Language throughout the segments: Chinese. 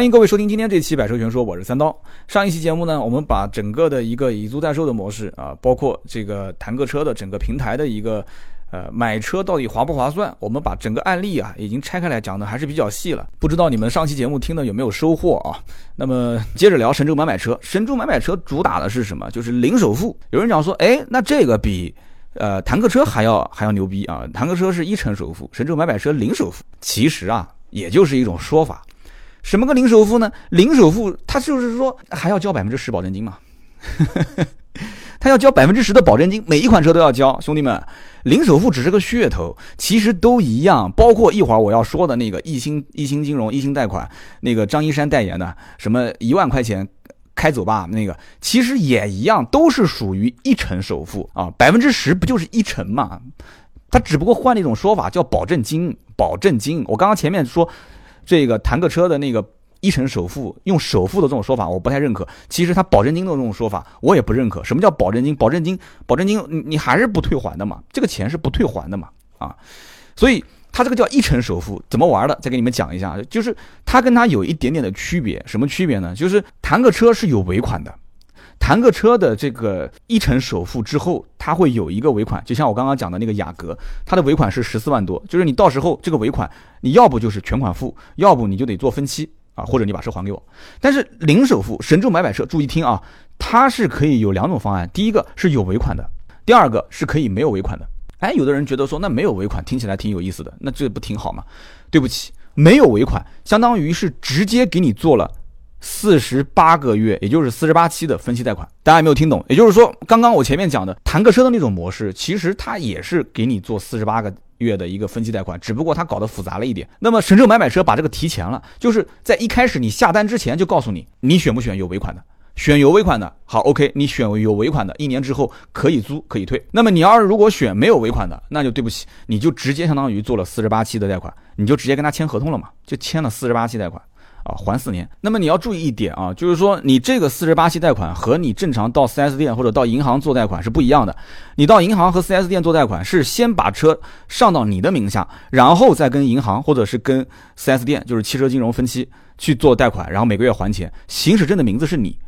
欢迎各位收听今天这期《百车全说》，我是三刀。上一期节目呢，我们把整个的一个以租代售的模式啊，包括这个弹个车的整个平台的一个呃买车到底划不划算，我们把整个案例啊已经拆开来讲的还是比较细了。不知道你们上期节目听的有没有收获啊？那么接着聊神州买买车，神州买买车主打的是什么？就是零首付。有人讲说，哎，那这个比呃弹个车还要还要牛逼啊！弹个车是一成首付，神州买买车零首付。其实啊，也就是一种说法。什么个零首付呢？零首付，他就是说还要交百分之十保证金嘛，他要交百分之十的保证金，每一款车都要交。兄弟们，零首付只是个噱头，其实都一样。包括一会儿我要说的那个一星一星金融一星贷款，那个张一山代言的什么一万块钱开走吧，那个其实也一样，都是属于一成首付啊，百分之十不就是一成嘛？他只不过换了一种说法，叫保证金，保证金。我刚刚前面说。这个弹个车的那个一成首付，用首付的这种说法，我不太认可。其实他保证金的这种说法，我也不认可。什么叫保证金？保证金，保证金，你你还是不退还的嘛？这个钱是不退还的嘛？啊，所以他这个叫一成首付，怎么玩的？再给你们讲一下，就是他跟他有一点点的区别。什么区别呢？就是弹个车是有尾款的。谈个车的这个一成首付之后，它会有一个尾款，就像我刚刚讲的那个雅阁，它的尾款是十四万多，就是你到时候这个尾款，你要不就是全款付，要不你就得做分期啊，或者你把车还给我。但是零首付，神州买买车，注意听啊，它是可以有两种方案，第一个是有尾款的，第二个是可以没有尾款的。哎，有的人觉得说那没有尾款听起来挺有意思的，那这不挺好吗？对不起，没有尾款，相当于是直接给你做了。四十八个月，也就是四十八期的分期贷款，大家有没有听懂？也就是说，刚刚我前面讲的谈个车的那种模式，其实它也是给你做四十八个月的一个分期贷款，只不过它搞得复杂了一点。那么神州买买车把这个提前了，就是在一开始你下单之前就告诉你，你选不选有尾款的？选有尾款的，好，OK，你选有尾款的，一年之后可以租可以退。那么你要是如果选没有尾款的，那就对不起，你就直接相当于做了四十八期的贷款，你就直接跟他签合同了嘛，就签了四十八期贷款。啊，还四年。那么你要注意一点啊，就是说你这个四十八期贷款和你正常到 4S 店或者到银行做贷款是不一样的。你到银行和 4S 店做贷款是先把车上到你的名下，然后再跟银行或者是跟 4S 店，就是汽车金融分期去做贷款，然后每个月还钱。行驶证的名字是你，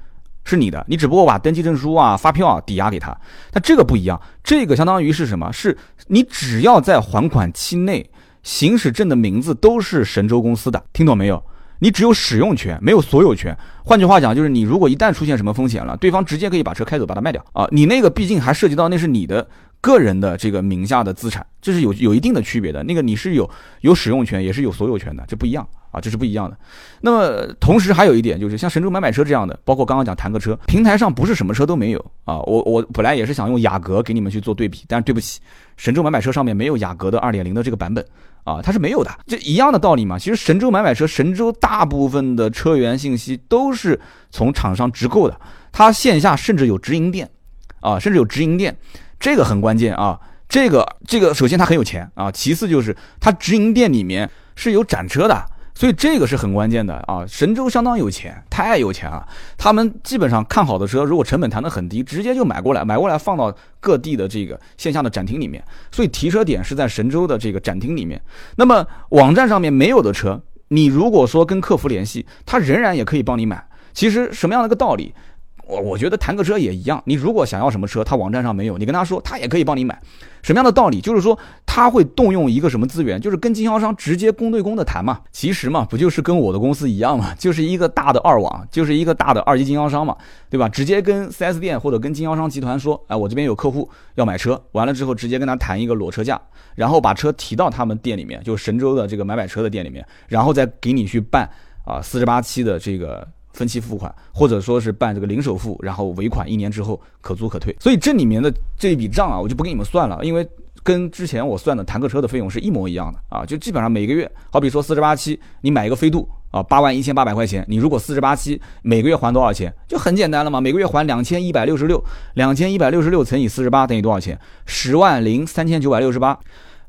是你的，你只不过把登记证书啊、发票啊抵押给他。但这个不一样，这个相当于是什么？是你只要在还款期内，行驶证的名字都是神州公司的，听懂没有？你只有使用权，没有所有权。换句话讲，就是你如果一旦出现什么风险了，对方直接可以把车开走，把它卖掉啊。你那个毕竟还涉及到那是你的个人的这个名下的资产，这是有有一定的区别的。那个你是有有使用权，也是有所有权的，这不一样啊，这是不一样的。那么同时还有一点就是，像神州买买车这样的，包括刚刚讲谈个车平台上不是什么车都没有啊。我我本来也是想用雅阁给你们去做对比，但是对不起，神州买买车上面没有雅阁的二点零的这个版本。啊，它是没有的，这一样的道理嘛。其实神州买买车，神州大部分的车源信息都是从厂商直购的，它线下甚至有直营店，啊，甚至有直营店，这个很关键啊。这个这个，首先它很有钱啊，其次就是它直营店里面是有展车的。所以这个是很关键的啊！神州相当有钱，太有钱了。他们基本上看好的车，如果成本谈得很低，直接就买过来，买过来放到各地的这个线下的展厅里面。所以提车点是在神州的这个展厅里面。那么网站上面没有的车，你如果说跟客服联系，他仍然也可以帮你买。其实什么样的一个道理？我我觉得谈个车也一样，你如果想要什么车，他网站上没有，你跟他说，他也可以帮你买。什么样的道理？就是说他会动用一个什么资源，就是跟经销商直接公对公的谈嘛。其实嘛，不就是跟我的公司一样嘛，就是一个大的二网，就是一个大的二级经销商嘛，对吧？直接跟 4S 店或者跟经销商集团说，哎，我这边有客户要买车，完了之后直接跟他谈一个裸车价，然后把车提到他们店里面，就神州的这个买买车的店里面，然后再给你去办啊四十八期的这个。分期付款，或者说是办这个零首付，然后尾款一年之后可租可退。所以这里面的这一笔账啊，我就不给你们算了，因为跟之前我算的谈个车的费用是一模一样的啊，就基本上每个月，好比说四十八期，你买一个飞度啊，八万一千八百块钱，你如果四十八期每个月还多少钱，就很简单了嘛，每个月还两千一百六十六，两千一百六十六乘以四十八等于多少钱？十万零三千九百六十八。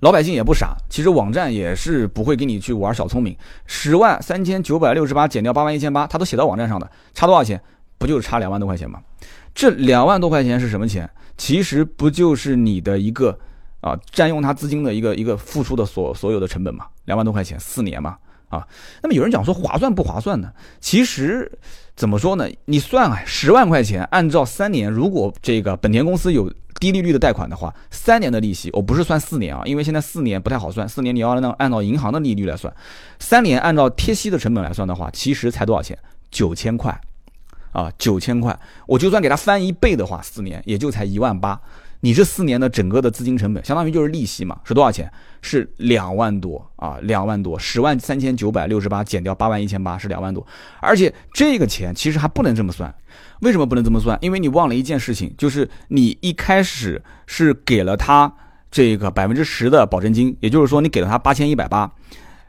老百姓也不傻，其实网站也是不会给你去玩小聪明。十万三千九百六十八减掉八万一千八，他都写到网站上的，差多少钱？不就是差两万多块钱吗？这两万多块钱是什么钱？其实不就是你的一个啊占用他资金的一个一个付出的所所有的成本嘛？两万多块钱四年嘛？啊。那么有人讲说划算不划算呢？其实怎么说呢？你算啊，十万块钱，按照三年，如果这个本田公司有低利率的贷款的话，三年的利息，我不是算四年啊，因为现在四年不太好算，四年你要按按照银行的利率来算，三年按照贴息的成本来算的话，其实才多少钱？九千块，啊，九千块，我就算给他翻一倍的话，四年也就才一万八。你这四年的整个的资金成本，相当于就是利息嘛，是多少钱？是两万多啊，两万多，十万三千九百六十八减掉八万一千八是两万多，而且这个钱其实还不能这么算，为什么不能这么算？因为你忘了一件事情，就是你一开始是给了他这个百分之十的保证金，也就是说你给了他八千一百八，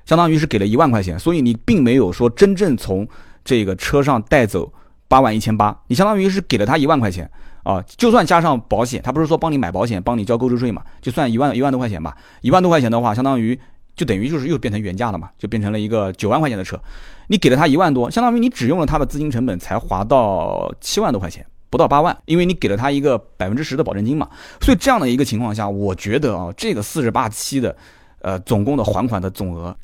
相当于是给了一万块钱，所以你并没有说真正从这个车上带走八万一千八，你相当于是给了他一万块钱。啊，就算加上保险，他不是说帮你买保险，帮你交购置税嘛？就算一万一万多块钱吧，一万多块钱的话，相当于就等于就是又变成原价了嘛，就变成了一个九万块钱的车。你给了他一万多，相当于你只用了他的资金成本才划到七万多块钱，不到八万，因为你给了他一个百分之十的保证金嘛。所以这样的一个情况下，我觉得啊，这个四十八期的，呃，总共的还款的总额。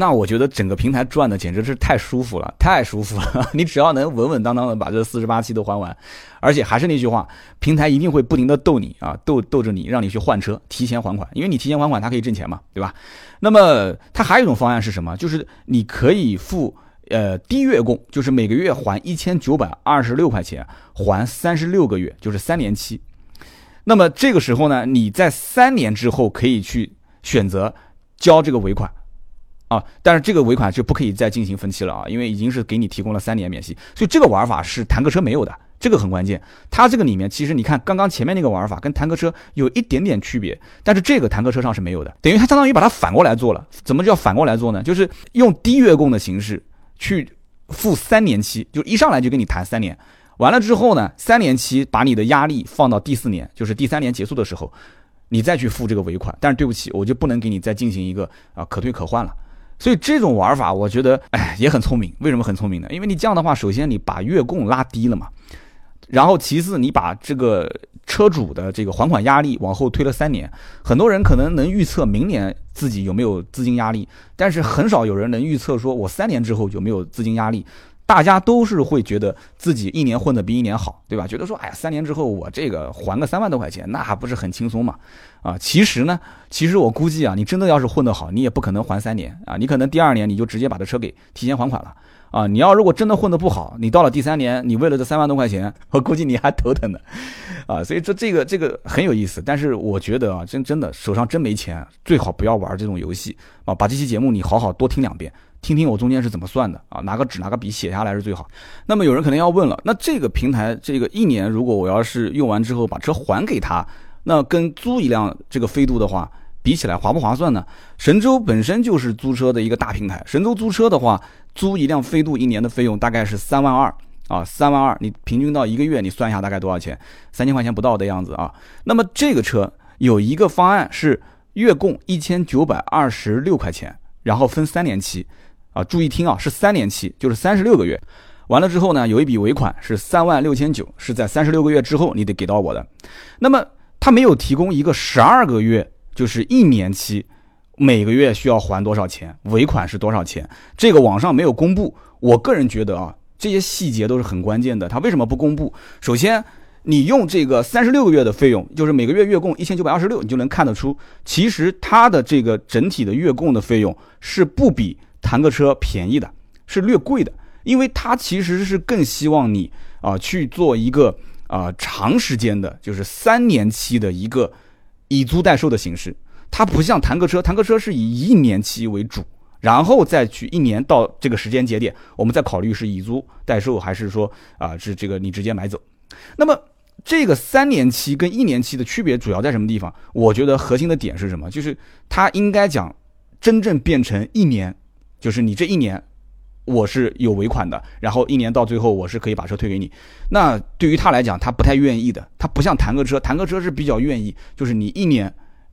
那我觉得整个平台赚的简直是太舒服了，太舒服了。你只要能稳稳当当的把这四十八期都还完，而且还是那句话，平台一定会不停的逗你啊，逗逗着你，让你去换车，提前还款，因为你提前还款，它可以挣钱嘛，对吧？那么它还有一种方案是什么？就是你可以付呃低月供，就是每个月还一千九百二十六块钱，还三十六个月，就是三年期。那么这个时候呢，你在三年之后可以去选择交这个尾款。啊，但是这个尾款就不可以再进行分期了啊，因为已经是给你提供了三年免息，所以这个玩法是坦克车没有的，这个很关键。它这个里面其实你看刚刚前面那个玩法跟坦克车有一点点区别，但是这个坦克车上是没有的，等于它相当于把它反过来做了。怎么叫反过来做呢？就是用低月供的形式去付三年期，就一上来就跟你谈三年，完了之后呢，三年期把你的压力放到第四年，就是第三年结束的时候，你再去付这个尾款。但是对不起，我就不能给你再进行一个啊可退可换了。所以这种玩法，我觉得，哎，也很聪明。为什么很聪明呢？因为你这样的话，首先你把月供拉低了嘛，然后其次你把这个车主的这个还款压力往后推了三年。很多人可能能预测明年自己有没有资金压力，但是很少有人能预测说我三年之后有没有资金压力。大家都是会觉得自己一年混得比一年好，对吧？觉得说，哎呀，三年之后我这个还个三万多块钱，那还不是很轻松嘛？啊，其实呢，其实我估计啊，你真的要是混得好，你也不可能还三年啊，你可能第二年你就直接把这车给提前还款了啊。你要如果真的混得不好，你到了第三年，你为了这三万多块钱，我估计你还头疼呢，啊，所以说这个这个很有意思。但是我觉得啊，真真的手上真没钱，最好不要玩这种游戏啊。把这期节目你好好多听两遍。听听我中间是怎么算的啊？拿个纸拿个笔写下来是最好。那么有人可能要问了，那这个平台这个一年，如果我要是用完之后把车还给他，那跟租一辆这个飞度的话比起来划不划算呢？神州本身就是租车的一个大平台，神州租车的话，租一辆飞度一年的费用大概是三万二啊，三万二，你平均到一个月你算一下大概多少钱？三千块钱不到的样子啊。那么这个车有一个方案是月供一千九百二十六块钱，然后分三年期。啊，注意听啊，是三年期，就是三十六个月，完了之后呢，有一笔尾款是三万六千九，是在三十六个月之后你得给到我的。那么他没有提供一个十二个月，就是一年期，每个月需要还多少钱，尾款是多少钱，这个网上没有公布。我个人觉得啊，这些细节都是很关键的。他为什么不公布？首先，你用这个三十六个月的费用，就是每个月月供一千九百二十六，你就能看得出，其实它的这个整体的月供的费用是不比。弹个车便宜的是略贵的，因为它其实是更希望你啊去做一个啊长时间的，就是三年期的一个以租代售的形式。它不像弹个车，弹个车是以一年期为主，然后再去一年到这个时间节点，我们再考虑是以租代售还是说啊是这个你直接买走。那么这个三年期跟一年期的区别主要在什么地方？我觉得核心的点是什么？就是它应该讲真正变成一年。就是你这一年，我是有尾款的，然后一年到最后我是可以把车退给你。那对于他来讲，他不太愿意的。他不像谈个车，谈个车是比较愿意，就是你一年，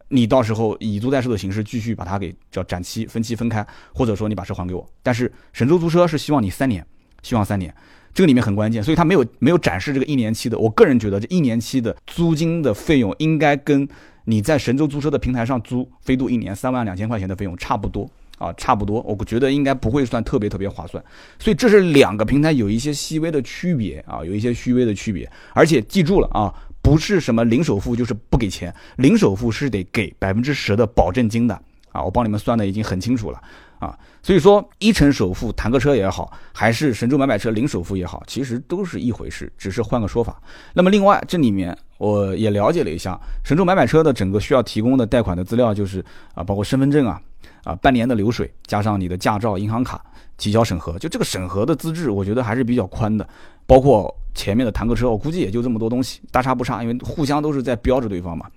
你到时候以租代售的形式继续把它给叫展期、分期分开，或者说你把车还给我。但是神州租车是希望你三年，希望三年，这个里面很关键，所以他没有没有展示这个一年期的。我个人觉得这一年期的租金的费用应该跟你在神州租车的平台上租飞度一年三万两千块钱的费用差不多。啊，差不多，我觉得应该不会算特别特别划算。所以这是两个平台有一些细微的区别啊，有一些细微的区别。而且记住了啊，不是什么零首付就是不给钱，零首付是得给百分之十的保证金的啊，我帮你们算的已经很清楚了。啊，所以说一成首付坦克车也好，还是神州买买车零首付也好，其实都是一回事，只是换个说法。那么另外这里面我也了解了一下，神州买买车的整个需要提供的贷款的资料就是啊，包括身份证啊，啊半年的流水，加上你的驾照、银行卡提交审核，就这个审核的资质，我觉得还是比较宽的。包括前面的坦克车，我估计也就这么多东西，大差不差，因为互相都是在标着对方嘛。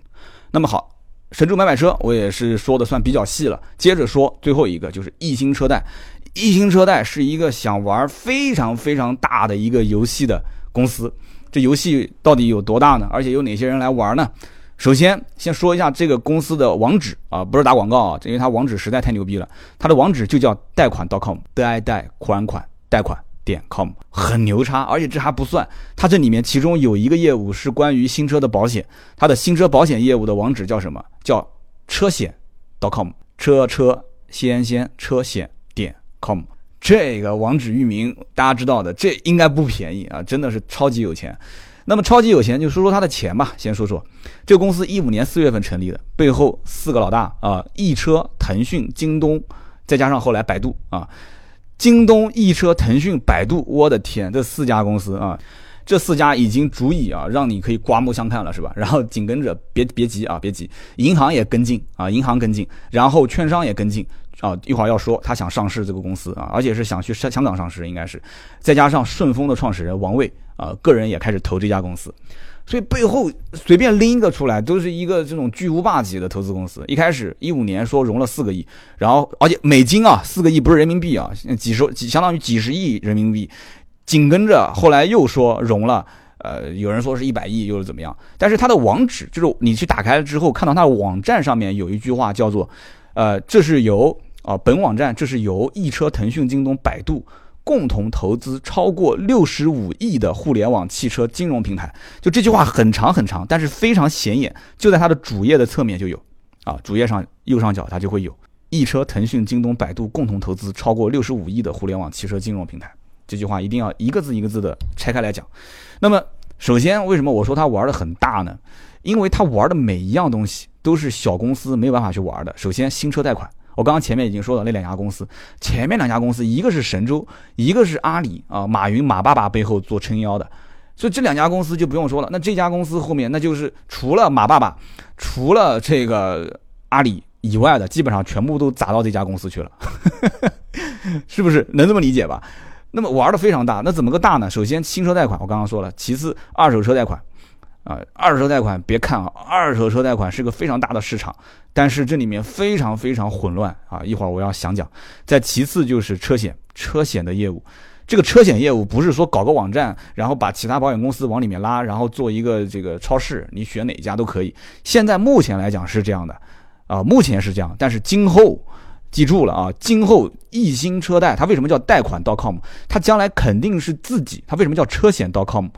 那么好。神州买买车，我也是说的算比较细了。接着说最后一个，就是易星车贷。易星车贷是一个想玩非常非常大的一个游戏的公司。这游戏到底有多大呢？而且有哪些人来玩呢？首先先说一下这个公司的网址啊，不是打广告啊，因为它网址实在太牛逼了。它的网址就叫贷款 .com，贷贷款款贷款。点 com 很牛叉，而且这还不算，它这里面其中有一个业务是关于新车的保险，它的新车保险业务的网址叫什么？叫车险 .com，车车先先车险点 com，这个网址域名大家知道的，这应该不便宜啊，真的是超级有钱。那么超级有钱就说说他的钱吧，先说说这个公司一五年四月份成立的，背后四个老大啊，易车、腾讯、京东，再加上后来百度啊。京东、易车、腾讯、百度，我的天，这四家公司啊，这四家已经足以啊，让你可以刮目相看了，是吧？然后紧跟着，别别急啊，别急，银行也跟进啊，银行跟进，然后券商也跟进啊，一会儿要说他想上市这个公司啊，而且是想去香香港上市，应该是，再加上顺丰的创始人王卫啊，个人也开始投这家公司。所以背后随便拎一个出来，都是一个这种巨无霸级的投资公司。一开始一五年说融了四个亿，然后而且美金啊，四个亿不是人民币啊，几十几相当于几十亿人民币。紧跟着后来又说融了，呃，有人说是一百亿，又是怎么样？但是它的网址就是你去打开了之后，看到它的网站上面有一句话叫做，呃，这是由啊本网站这是由易车、腾讯、京东、百度。共同投资超过六十五亿的互联网汽车金融平台，就这句话很长很长，但是非常显眼，就在它的主页的侧面就有，啊，主页上右上角它就会有，易车、腾讯、京东、百度共同投资超过六十五亿的互联网汽车金融平台，这句话一定要一个字一个字的拆开来讲。那么，首先为什么我说他玩的很大呢？因为他玩的每一样东西都是小公司没有办法去玩的。首先，新车贷款。我刚刚前面已经说了那两家公司，前面两家公司一个是神州，一个是阿里啊，马云马爸爸背后做撑腰的，所以这两家公司就不用说了。那这家公司后面那就是除了马爸爸，除了这个阿里以外的，基本上全部都砸到这家公司去了，是不是？能这么理解吧？那么玩的非常大，那怎么个大呢？首先新车贷款我刚刚说了，其次二手车贷款。啊，二手车贷款别看啊，二手车贷款是个非常大的市场，但是这里面非常非常混乱啊。一会儿我要详讲。再其次就是车险，车险的业务，这个车险业务不是说搞个网站，然后把其他保险公司往里面拉，然后做一个这个超市，你选哪家都可以。现在目前来讲是这样的，啊，目前是这样，但是今后记住了啊，今后易鑫车贷它为什么叫贷款 .com？它将来肯定是自己，它为什么叫车险 .com？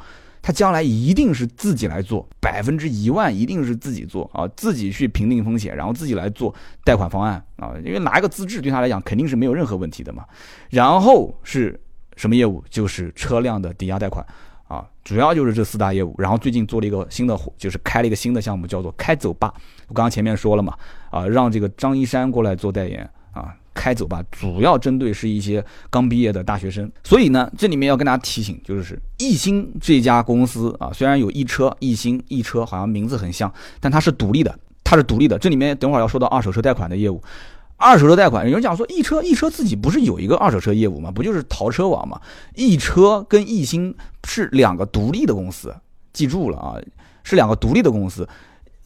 他将来一定是自己来做，百分之一万一定是自己做啊，自己去评定风险，然后自己来做贷款方案啊，因为拿一个资质对他来讲肯定是没有任何问题的嘛。然后是什么业务？就是车辆的抵押贷款啊，主要就是这四大业务。然后最近做了一个新的，就是开了一个新的项目，叫做开走吧。我刚刚前面说了嘛，啊，让这个张一山过来做代言啊。开走吧，主要针对是一些刚毕业的大学生，所以呢，这里面要跟大家提醒，就是易鑫这家公司啊，虽然有易车、易鑫、易车，好像名字很像，但它是独立的，它是独立的。这里面等会儿要说到二手车贷款的业务，二手车贷款，有人讲说易车，易车自己不是有一个二手车业务吗？不就是淘车网吗？易车跟易鑫是两个独立的公司，记住了啊，是两个独立的公司，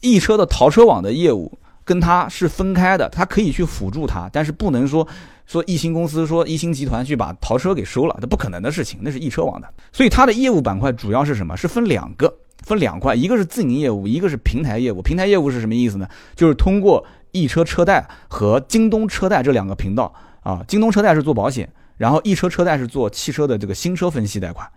易车的淘车网的业务。跟他是分开的，他可以去辅助他，但是不能说说易鑫公司说易鑫集团去把淘车给收了，这不可能的事情，那是易车网的。所以它的业务板块主要是什么？是分两个，分两块，一个是自营业务，一个是平台业务。平台业务是什么意思呢？就是通过易车车贷和京东车贷这两个频道啊，京东车贷是做保险，然后易车车贷是做汽车的这个新车分析贷款。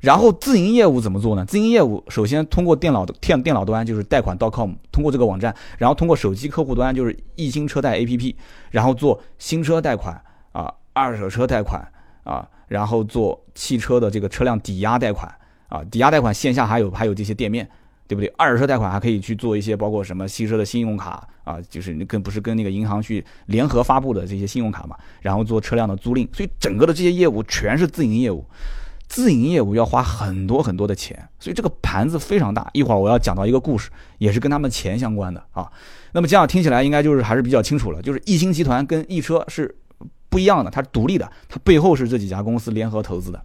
然后自营业务怎么做呢？自营业务首先通过电脑的电电脑端就是贷款 .com，通过这个网站，然后通过手机客户端就是易鑫车贷 APP，然后做新车贷款啊，二手车贷款啊，然后做汽车的这个车辆抵押贷款啊，抵押贷款线下还有还有这些店面。对不对？二手车贷款还可以去做一些，包括什么汽车的信用卡啊，就是你跟不是跟那个银行去联合发布的这些信用卡嘛，然后做车辆的租赁，所以整个的这些业务全是自营业务，自营业务要花很多很多的钱，所以这个盘子非常大。一会儿我要讲到一个故事，也是跟他们钱相关的啊。那么这样听起来应该就是还是比较清楚了，就是易鑫集团跟易车是不一样的，它是独立的，它背后是这几家公司联合投资的。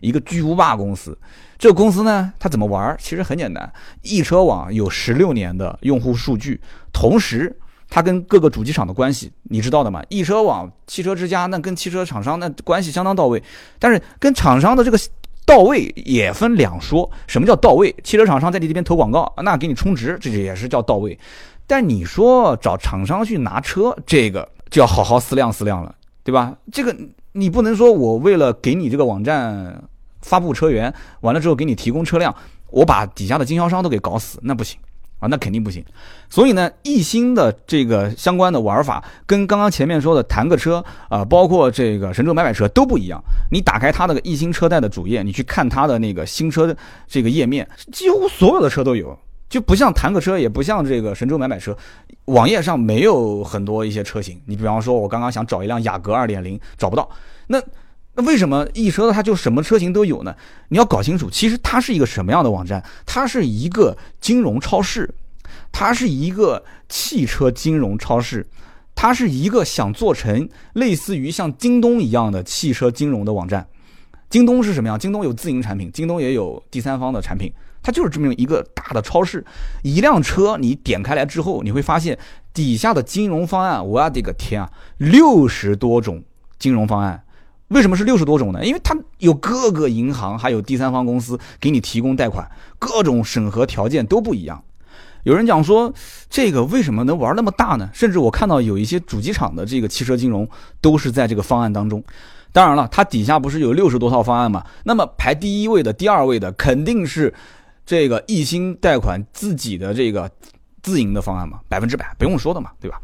一个巨无霸公司，这个公司呢，它怎么玩？其实很简单，易车网有十六年的用户数据，同时它跟各个主机厂的关系，你知道的嘛？易车网、汽车之家那跟汽车厂商那关系相当到位，但是跟厂商的这个到位也分两说。什么叫到位？汽车厂商在你这边投广告，那给你充值，这也是叫到位。但你说找厂商去拿车，这个就要好好思量思量了，对吧？这个。你不能说我为了给你这个网站发布车源，完了之后给你提供车辆，我把底下的经销商都给搞死，那不行啊，那肯定不行。所以呢，易鑫的这个相关的玩法跟刚刚前面说的弹个车啊，包括这个神州买买车都不一样。你打开它那个易鑫车贷的主页，你去看它的那个新车的这个页面，几乎所有的车都有。就不像弹个车，也不像这个神州买买车，网页上没有很多一些车型。你比方说，我刚刚想找一辆雅阁二点零，找不到。那那为什么易车它就什么车型都有呢？你要搞清楚，其实它是一个什么样的网站？它是一个金融超市，它是一个汽车金融超市，它是一个想做成类似于像京东一样的汽车金融的网站。京东是什么样？京东有自营产品，京东也有第三方的产品。它就是这么一个大的超市，一辆车你点开来之后，你会发现底下的金融方案，我的个天啊，六十多种金融方案。为什么是六十多种呢？因为它有各个银行还有第三方公司给你提供贷款，各种审核条件都不一样。有人讲说，这个为什么能玩那么大呢？甚至我看到有一些主机厂的这个汽车金融都是在这个方案当中。当然了，它底下不是有六十多套方案嘛？那么排第一位的、第二位的肯定是。这个易鑫贷款自己的这个自营的方案嘛，百分之百不用说的嘛，对吧？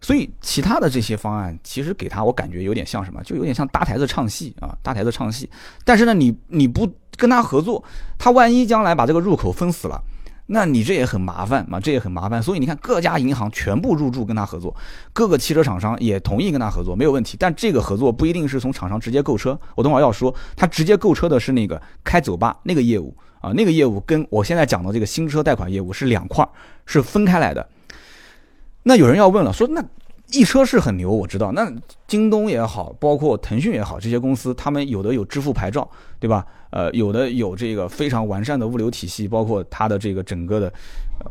所以其他的这些方案，其实给他我感觉有点像什么，就有点像搭台子唱戏啊，搭台子唱戏。但是呢，你你不跟他合作，他万一将来把这个入口封死了，那你这也很麻烦嘛，这也很麻烦。所以你看，各家银行全部入驻跟他合作，各个汽车厂商也同意跟他合作，没有问题。但这个合作不一定是从厂商直接购车，我等会儿要说，他直接购车的是那个开酒吧那个业务。啊，那个业务跟我现在讲的这个新车贷款业务是两块，是分开来的。那有人要问了，说那易车是很牛，我知道。那京东也好，包括腾讯也好，这些公司他们有的有支付牌照，对吧？呃，有的有这个非常完善的物流体系，包括它的这个整个的，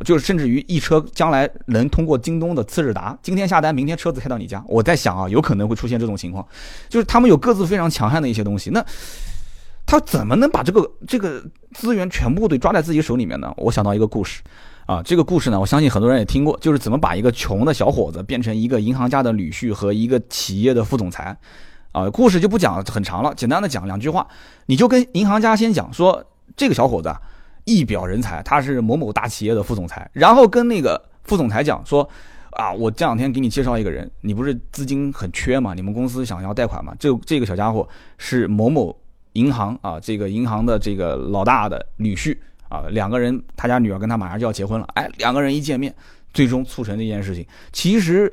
就是甚至于易车将来能通过京东的次日达，今天下单，明天车子开到你家。我在想啊，有可能会出现这种情况，就是他们有各自非常强悍的一些东西。那。他怎么能把这个这个资源全部都抓在自己手里面呢？我想到一个故事，啊，这个故事呢，我相信很多人也听过，就是怎么把一个穷的小伙子变成一个银行家的女婿和一个企业的副总裁，啊，故事就不讲很长了，简单的讲两句话，你就跟银行家先讲说，这个小伙子一表人才，他是某某大企业的副总裁，然后跟那个副总裁讲说，啊，我这两天给你介绍一个人，你不是资金很缺嘛，你们公司想要贷款嘛，这这个小家伙是某某。银行啊，这个银行的这个老大的女婿啊，两个人，他家女儿跟他马上就要结婚了，哎，两个人一见面，最终促成这件事情。其实，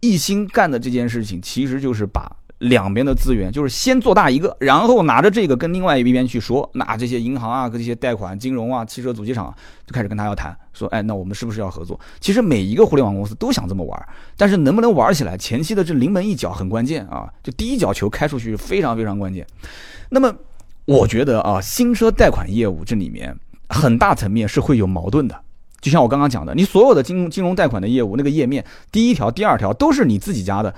一心干的这件事情，其实就是把两边的资源，就是先做大一个，然后拿着这个跟另外一边去说，那这些银行啊，跟这些贷款、金融啊、汽车主机厂就开始跟他要谈，说，哎，那我们是不是要合作？其实每一个互联网公司都想这么玩，但是能不能玩起来，前期的这临门一脚很关键啊，就第一脚球开出去非常非常关键。那么，我觉得啊，新车贷款业务这里面很大层面是会有矛盾的。就像我刚刚讲的，你所有的金融金融贷款的业务，那个页面第一条、第二条都是你自己家的，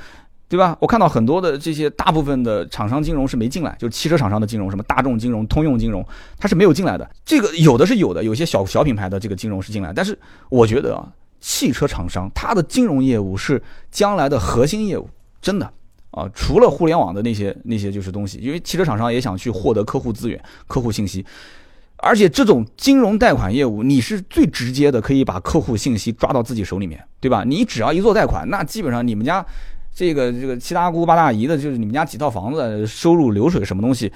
对吧？我看到很多的这些大部分的厂商金融是没进来，就是汽车厂商的金融，什么大众金融、通用金融，它是没有进来的。这个有的是有的，有些小小品牌的这个金融是进来，但是我觉得啊，汽车厂商它的金融业务是将来的核心业务，真的。啊，除了互联网的那些那些就是东西，因为汽车厂商也想去获得客户资源、客户信息，而且这种金融贷款业务，你是最直接的，可以把客户信息抓到自己手里面，对吧？你只要一做贷款，那基本上你们家这个这个七大姑八大姨的，就是你们家几套房子、收入流水什么东西、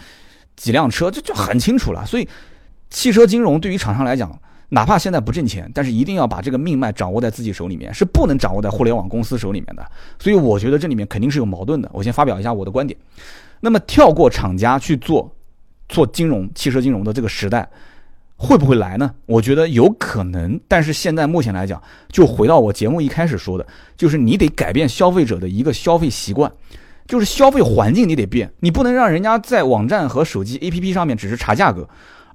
几辆车，这就很清楚了。所以，汽车金融对于厂商来讲。哪怕现在不挣钱，但是一定要把这个命脉掌握在自己手里面，是不能掌握在互联网公司手里面的。所以我觉得这里面肯定是有矛盾的。我先发表一下我的观点。那么跳过厂家去做做金融、汽车金融的这个时代，会不会来呢？我觉得有可能。但是现在目前来讲，就回到我节目一开始说的，就是你得改变消费者的一个消费习惯，就是消费环境你得变，你不能让人家在网站和手机 APP 上面只是查价格。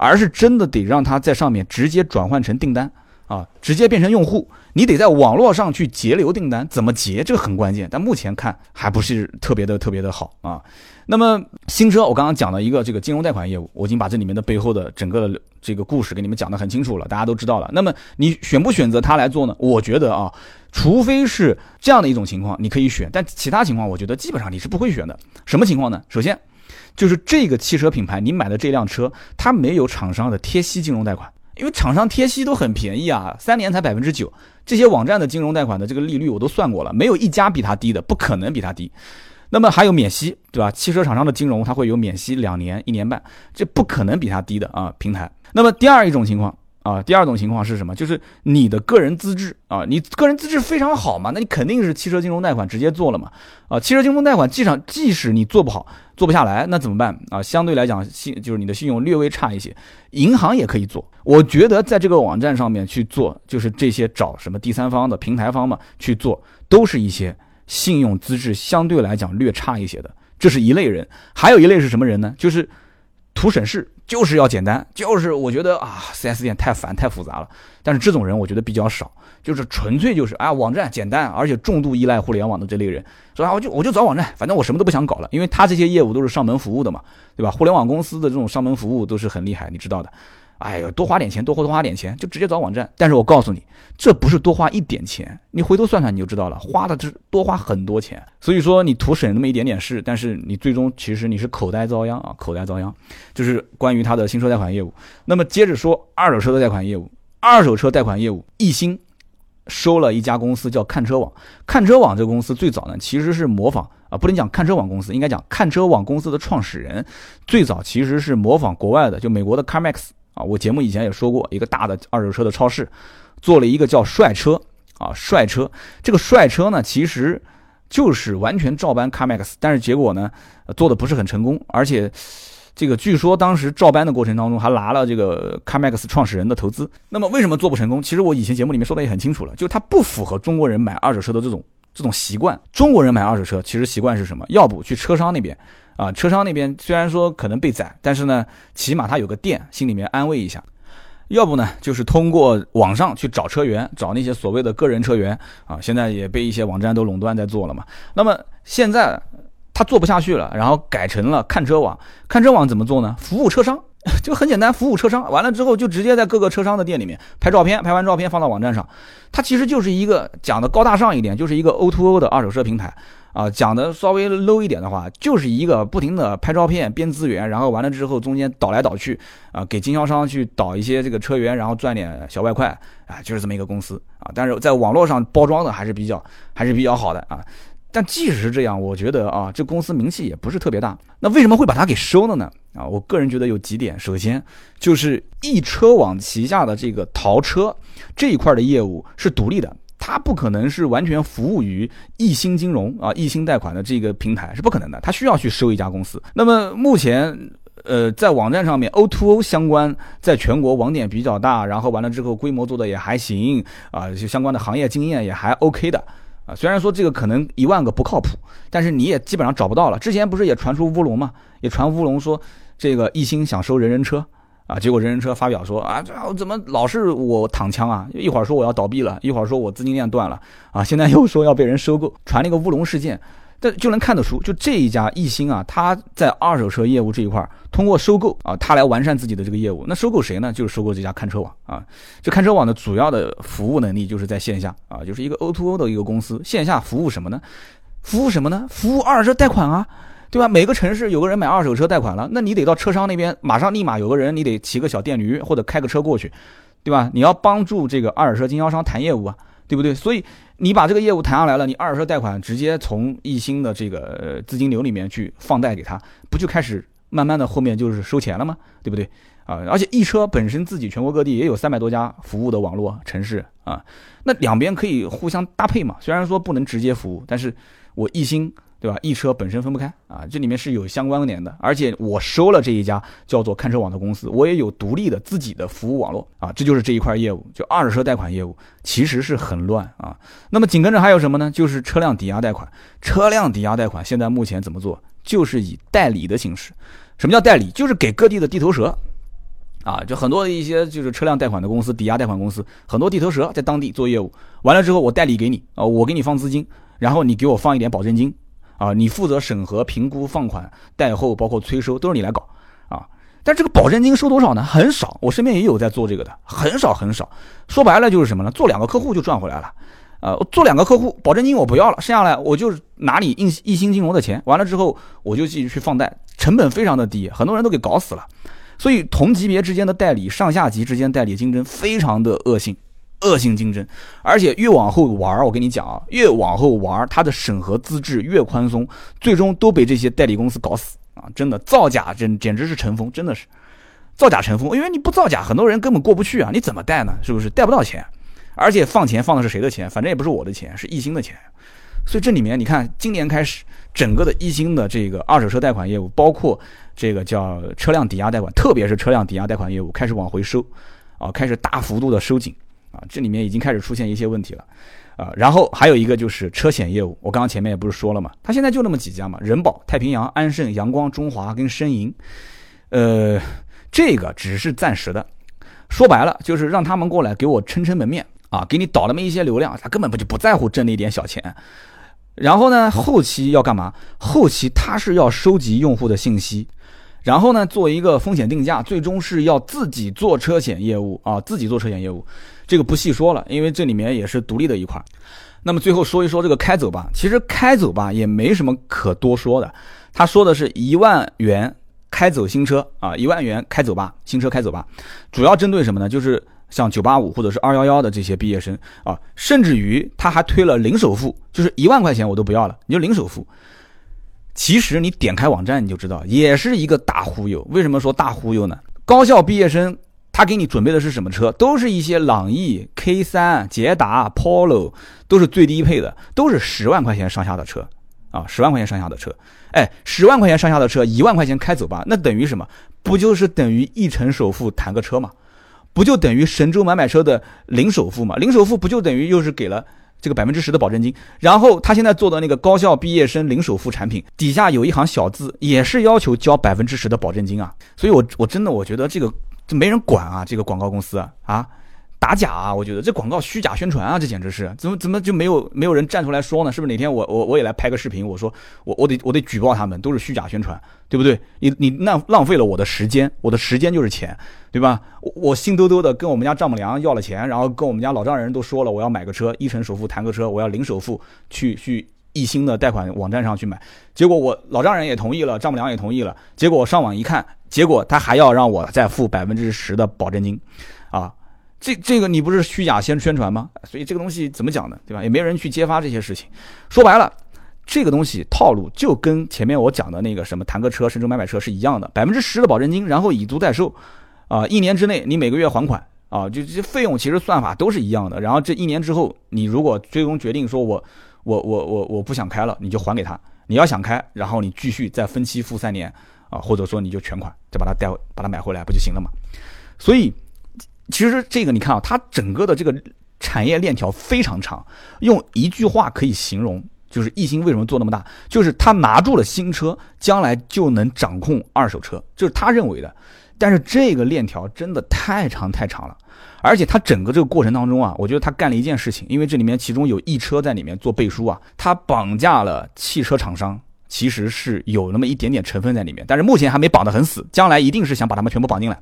而是真的得让他在上面直接转换成订单啊，直接变成用户。你得在网络上去截留订单，怎么截这个很关键。但目前看还不是特别的特别的好啊。那么新车我刚刚讲了一个这个金融贷款业务，我已经把这里面的背后的整个这个故事给你们讲得很清楚了，大家都知道了。那么你选不选择它来做呢？我觉得啊，除非是这样的一种情况，你可以选，但其他情况我觉得基本上你是不会选的。什么情况呢？首先。就是这个汽车品牌，你买的这辆车，它没有厂商的贴息金融贷款，因为厂商贴息都很便宜啊，三年才百分之九。这些网站的金融贷款的这个利率我都算过了，没有一家比它低的，不可能比它低。那么还有免息，对吧？汽车厂商的金融它会有免息两年、一年半，这不可能比它低的啊，平台。那么第二一种情况。啊，第二种情况是什么？就是你的个人资质啊，你个人资质非常好嘛，那你肯定是汽车金融贷款直接做了嘛。啊，汽车金融贷款，即使即使你做不好，做不下来，那怎么办啊？相对来讲，信就是你的信用略微差一些，银行也可以做。我觉得在这个网站上面去做，就是这些找什么第三方的平台方嘛去做，都是一些信用资质相对来讲略差一些的，这是一类人。还有一类是什么人呢？就是图省事。就是要简单，就是我觉得啊，4S 店太烦太复杂了。但是这种人我觉得比较少，就是纯粹就是啊，网站简单，而且重度依赖互联网的这类人，是吧，我就我就找网站，反正我什么都不想搞了，因为他这些业务都是上门服务的嘛，对吧？互联网公司的这种上门服务都是很厉害，你知道的。哎呦，多花点钱，多花多花点钱，就直接找网站。但是我告诉你，这不是多花一点钱，你回头算算你就知道了，花的是多花很多钱。所以说你图省那么一点点事，但是你最终其实你是口袋遭殃啊，口袋遭殃。就是关于他的新车贷款业务。那么接着说二手车的贷款业务，二手车贷款业务，易鑫收了一家公司叫看车网。看车网这个公司最早呢，其实是模仿啊，不能讲看车网公司，应该讲看车网公司的创始人，最早其实是模仿国外的，就美国的 CarMax。啊，我节目以前也说过，一个大的二手车的超市，做了一个叫帅车啊，帅车。这个帅车呢，其实就是完全照搬 CarMax，但是结果呢，做的不是很成功，而且这个据说当时照搬的过程当中还拿了这个 CarMax 创始人的投资。那么为什么做不成功？其实我以前节目里面说的也很清楚了，就是它不符合中国人买二手车的这种这种习惯。中国人买二手车其实习惯是什么？要不去车商那边。啊，车商那边虽然说可能被宰，但是呢，起码他有个店，心里面安慰一下。要不呢，就是通过网上去找车源，找那些所谓的个人车源啊，现在也被一些网站都垄断在做了嘛。那么现在他做不下去了，然后改成了看车网。看车网怎么做呢？服务车商。就很简单，服务车商完了之后，就直接在各个车商的店里面拍照片，拍完照片放到网站上。它其实就是一个讲的高大上一点，就是一个 O2O 的二手车平台啊。讲的稍微 low 一点的话，就是一个不停的拍照片、编资源，然后完了之后中间倒来倒去啊，给经销商去倒一些这个车源，然后赚点小外快啊，就是这么一个公司啊。但是在网络上包装的还是比较还是比较好的啊。但即使是这样，我觉得啊，这公司名气也不是特别大。那为什么会把它给收了呢？啊，我个人觉得有几点。首先，就是易车网旗下的这个淘车这一块的业务是独立的，它不可能是完全服务于易鑫金融啊、易鑫贷款的这个平台是不可能的，它需要去收一家公司。那么目前，呃，在网站上面 O2O 相关，在全国网点比较大，然后完了之后规模做的也还行啊，就相关的行业经验也还 OK 的。啊，虽然说这个可能一万个不靠谱，但是你也基本上找不到了。之前不是也传出乌龙嘛？也传乌龙说这个一心想收人人车啊，结果人人车发表说啊，这怎么老是我躺枪啊？一会儿说我要倒闭了，一会儿说我资金链断了啊，现在又说要被人收购，传了一个乌龙事件。但就能看得出，就这一家易鑫啊，他在二手车业务这一块，通过收购啊，他来完善自己的这个业务。那收购谁呢？就是收购这家看车网啊。这看车网的主要的服务能力就是在线下啊，就是一个 O to O 的一个公司。线下服务什么呢？服务什么呢？服务二手车贷款啊，对吧？每个城市有个人买二手车贷款了，那你得到车商那边马上立马有个人，你得骑个小电驴或者开个车过去，对吧？你要帮助这个二手车经销商谈业务啊，对不对？所以你把这个业务谈上来了，你二手车贷款直接从一星的这个资金流里面去放贷给他，不就开始慢慢的后面就是收钱了吗？对不对？啊，而且易车本身自己全国各地也有三百多家服务的网络城市啊，那两边可以互相搭配嘛。虽然说不能直接服务，但是我易鑫对吧？一车本身分不开啊，这里面是有相关联的。而且我收了这一家叫做看车网的公司，我也有独立的自己的服务网络啊，这就是这一块业务，就二手车贷款业务其实是很乱啊。那么紧跟着还有什么呢？就是车辆抵押贷款。车辆抵押贷款现在目前怎么做？就是以代理的形式。什么叫代理？就是给各地的地头蛇。啊，就很多的一些就是车辆贷款的公司、抵押贷款公司，很多地头蛇在当地做业务，完了之后我代理给你啊，我给你放资金，然后你给我放一点保证金，啊，你负责审核、评估放款、贷后，包括催收都是你来搞啊。但这个保证金收多少呢？很少，我身边也有在做这个的，很少很少。说白了就是什么呢？做两个客户就赚回来了，呃，做两个客户，保证金我不要了，剩下来我就拿你一一新金融的钱，完了之后我就继续去放贷，成本非常的低，很多人都给搞死了。所以同级别之间的代理，上下级之间代理竞争非常的恶性，恶性竞争，而且越往后玩，我跟你讲啊，越往后玩，它的审核资质越宽松，最终都被这些代理公司搞死啊！真的造假真简直是成风，真的是造假成风，因为你不造假，很多人根本过不去啊！你怎么贷呢？是不是贷不到钱？而且放钱放的是谁的钱？反正也不是我的钱，是易鑫的钱。所以这里面你看，今年开始，整个的易鑫的这个二手车贷款业务，包括。这个叫车辆抵押贷款，特别是车辆抵押贷款业务开始往回收，啊，开始大幅度的收紧，啊，这里面已经开始出现一些问题了，啊，然后还有一个就是车险业务，我刚刚前面也不是说了嘛，它现在就那么几家嘛，人保、太平洋、安盛、阳光、中华跟申银，呃，这个只是暂时的，说白了就是让他们过来给我撑撑门面啊，给你导那么一些流量，他根本不就不在乎挣那点小钱。然后呢，后期要干嘛？后期他是要收集用户的信息，然后呢，做一个风险定价，最终是要自己做车险业务啊，自己做车险业务，这个不细说了，因为这里面也是独立的一块。那么最后说一说这个开走吧，其实开走吧也没什么可多说的，他说的是一万元开走新车啊，一万元开走吧，新车开走吧，主要针对什么呢？就是。像九八五或者是二幺幺的这些毕业生啊，甚至于他还推了零首付，就是一万块钱我都不要了，你就零首付。其实你点开网站你就知道，也是一个大忽悠。为什么说大忽悠呢？高校毕业生他给你准备的是什么车？都是一些朗逸、K 三、捷达、Polo，都是最低配的，都是十万块钱上下的车啊，十万块钱上下的车。哎，十万块钱上下的车，一万块钱开走吧，那等于什么？不就是等于一成首付谈个车吗？不就等于神州买买车的零首付吗？零首付不就等于又是给了这个百分之十的保证金？然后他现在做的那个高校毕业生零首付产品底下有一行小字，也是要求交百分之十的保证金啊！所以，我我真的我觉得这个这没人管啊，这个广告公司啊。打假啊！我觉得这广告虚假宣传啊，这简直是怎么怎么就没有没有人站出来说呢？是不是哪天我我我也来拍个视频？我说我我得我得举报他们，都是虚假宣传，对不对？你你浪浪费了我的时间，我的时间就是钱，对吧？我我心兜兜的跟我们家丈母娘要了钱，然后跟我们家老丈人都说了，我要买个车，一成首付谈个车，我要零首付去去易鑫的贷款网站上去买，结果我老丈人也同意了，丈母娘也同意了，结果我上网一看，结果他还要让我再付百分之十的保证金，啊！这这个你不是虚假宣宣传吗？所以这个东西怎么讲呢？对吧？也没人去揭发这些事情。说白了，这个东西套路就跟前面我讲的那个什么谈个车、神州买买车是一样的，百分之十的保证金，然后以租代售，啊，一年之内你每个月还款，啊，就这些费用其实算法都是一样的。然后这一年之后，你如果最终决定说我我我我我不想开了，你就还给他。你要想开，然后你继续再分期付三年，啊，或者说你就全款再把它带把它买回来不就行了嘛？所以。其实这个你看啊，它整个的这个产业链条非常长，用一句话可以形容，就是易鑫为什么做那么大，就是他拿住了新车，将来就能掌控二手车，就是他认为的。但是这个链条真的太长太长了，而且他整个这个过程当中啊，我觉得他干了一件事情，因为这里面其中有一车在里面做背书啊，他绑架了汽车厂商，其实是有那么一点点成分在里面，但是目前还没绑得很死，将来一定是想把他们全部绑进来。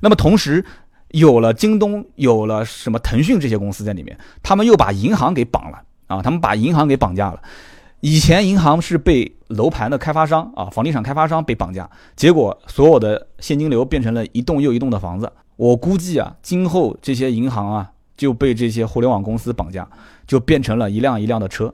那么同时。有了京东，有了什么腾讯这些公司在里面，他们又把银行给绑了啊！他们把银行给绑架了。以前银行是被楼盘的开发商啊，房地产开发商被绑架，结果所有的现金流变成了一栋又一栋的房子。我估计啊，今后这些银行啊就被这些互联网公司绑架，就变成了一辆一辆的车。